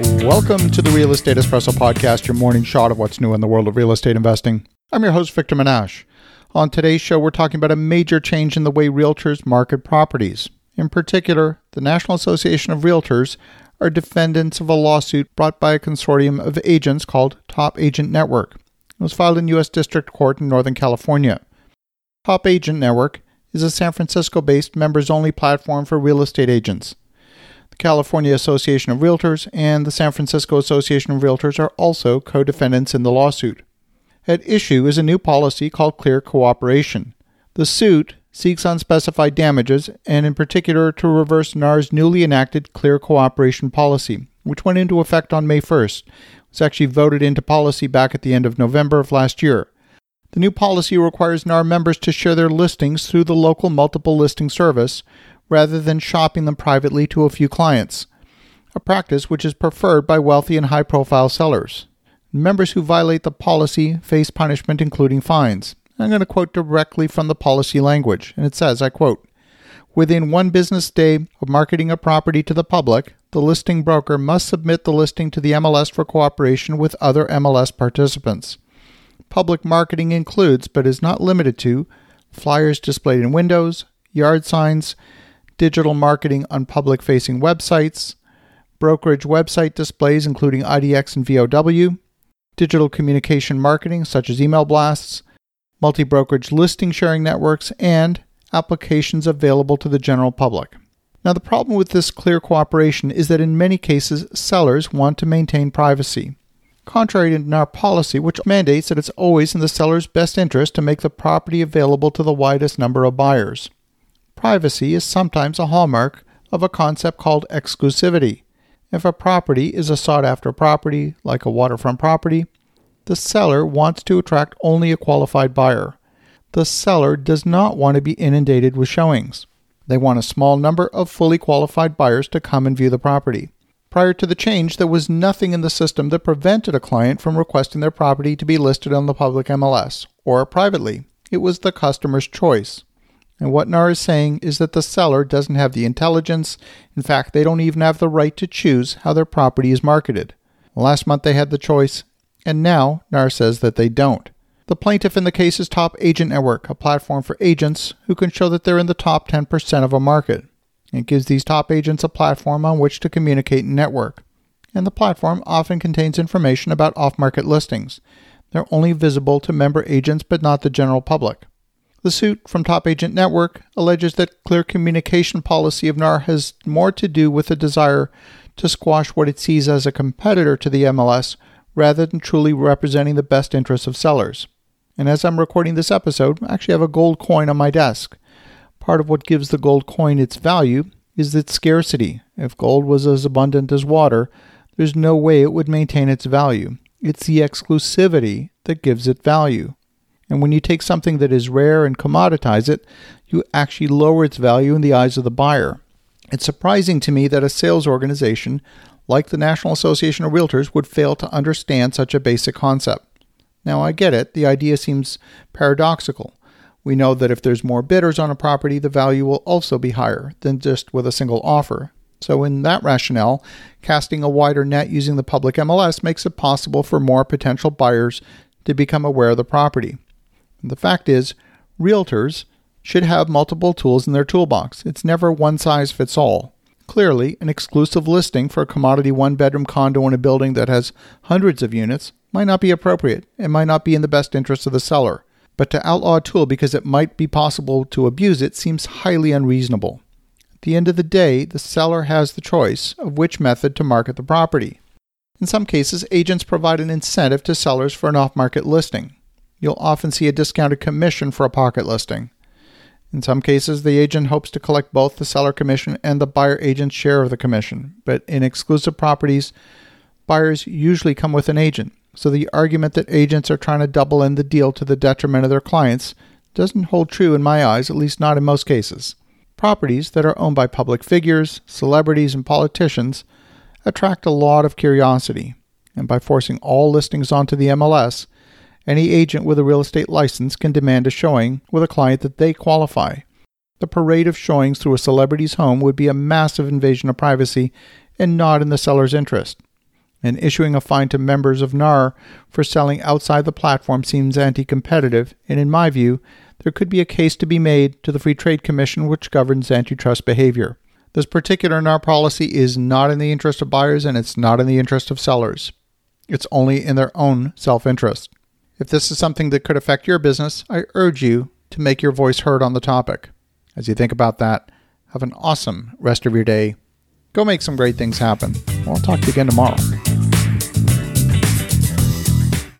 Welcome to the Real Estate Espresso Podcast, your morning shot of what's new in the world of real estate investing. I'm your host, Victor Menasce. On today's show, we're talking about a major change in the way realtors market properties. In particular, the National Association of Realtors are defendants of a lawsuit brought by a consortium of agents called Top Agent Network. It was filed in U.S. District Court in Northern California. Top Agent Network is a San Francisco based members only platform for real estate agents. California Association of Realtors and the San Francisco Association of Realtors are also co defendants in the lawsuit. At issue is a new policy called Clear Cooperation. The suit seeks unspecified damages and, in particular, to reverse NAR's newly enacted Clear Cooperation policy, which went into effect on May 1st. It was actually voted into policy back at the end of November of last year. The new policy requires NAR members to share their listings through the local multiple listing service, rather than shopping them privately to a few clients, a practice which is preferred by wealthy and high profile sellers. Members who violate the policy face punishment, including fines. I'm going to quote directly from the policy language, and it says, I quote, Within one business day of marketing a property to the public, the listing broker must submit the listing to the MLS for cooperation with other MLS participants. Public marketing includes, but is not limited to, flyers displayed in windows, yard signs, digital marketing on public facing websites, brokerage website displays including IDX and VOW, digital communication marketing such as email blasts, multi brokerage listing sharing networks, and applications available to the general public. Now, the problem with this clear cooperation is that in many cases, sellers want to maintain privacy. Contrary to our policy, which mandates that it's always in the seller's best interest to make the property available to the widest number of buyers. Privacy is sometimes a hallmark of a concept called exclusivity. If a property is a sought after property, like a waterfront property, the seller wants to attract only a qualified buyer. The seller does not want to be inundated with showings. They want a small number of fully qualified buyers to come and view the property. Prior to the change, there was nothing in the system that prevented a client from requesting their property to be listed on the public MLS or privately. It was the customer's choice. And what NAR is saying is that the seller doesn't have the intelligence. In fact, they don't even have the right to choose how their property is marketed. Last month they had the choice, and now NAR says that they don't. The plaintiff in the case is Top Agent Network, a platform for agents who can show that they're in the top 10% of a market. It gives these top agents a platform on which to communicate and network. And the platform often contains information about off market listings. They're only visible to member agents but not the general public. The suit from Top Agent Network alleges that clear communication policy of NAR has more to do with a desire to squash what it sees as a competitor to the MLS rather than truly representing the best interests of sellers. And as I'm recording this episode, I actually have a gold coin on my desk. Part of what gives the gold coin its value is its scarcity. If gold was as abundant as water, there's no way it would maintain its value. It's the exclusivity that gives it value. And when you take something that is rare and commoditize it, you actually lower its value in the eyes of the buyer. It's surprising to me that a sales organization like the National Association of Realtors would fail to understand such a basic concept. Now, I get it, the idea seems paradoxical. We know that if there's more bidders on a property, the value will also be higher than just with a single offer. So, in that rationale, casting a wider net using the public MLS makes it possible for more potential buyers to become aware of the property. The fact is, realtors should have multiple tools in their toolbox. It's never one size fits all. Clearly, an exclusive listing for a commodity one bedroom condo in a building that has hundreds of units might not be appropriate and might not be in the best interest of the seller. But to outlaw a tool because it might be possible to abuse it seems highly unreasonable. At the end of the day, the seller has the choice of which method to market the property. In some cases, agents provide an incentive to sellers for an off market listing you'll often see a discounted commission for a pocket listing. In some cases, the agent hopes to collect both the seller commission and the buyer agent's share of the commission, but in exclusive properties, buyers usually come with an agent. So the argument that agents are trying to double in the deal to the detriment of their clients doesn't hold true in my eyes, at least not in most cases. Properties that are owned by public figures, celebrities, and politicians attract a lot of curiosity, and by forcing all listings onto the MLS, any agent with a real estate license can demand a showing with a client that they qualify. The parade of showings through a celebrity's home would be a massive invasion of privacy and not in the seller's interest. and issuing a fine to members of NAR for selling outside the platform seems anti competitive, and in my view, there could be a case to be made to the Free Trade Commission which governs antitrust behavior. This particular NAR policy is not in the interest of buyers and it's not in the interest of sellers. It's only in their own self interest. If this is something that could affect your business, I urge you to make your voice heard on the topic. As you think about that, have an awesome rest of your day. Go make some great things happen. I'll talk to you again tomorrow.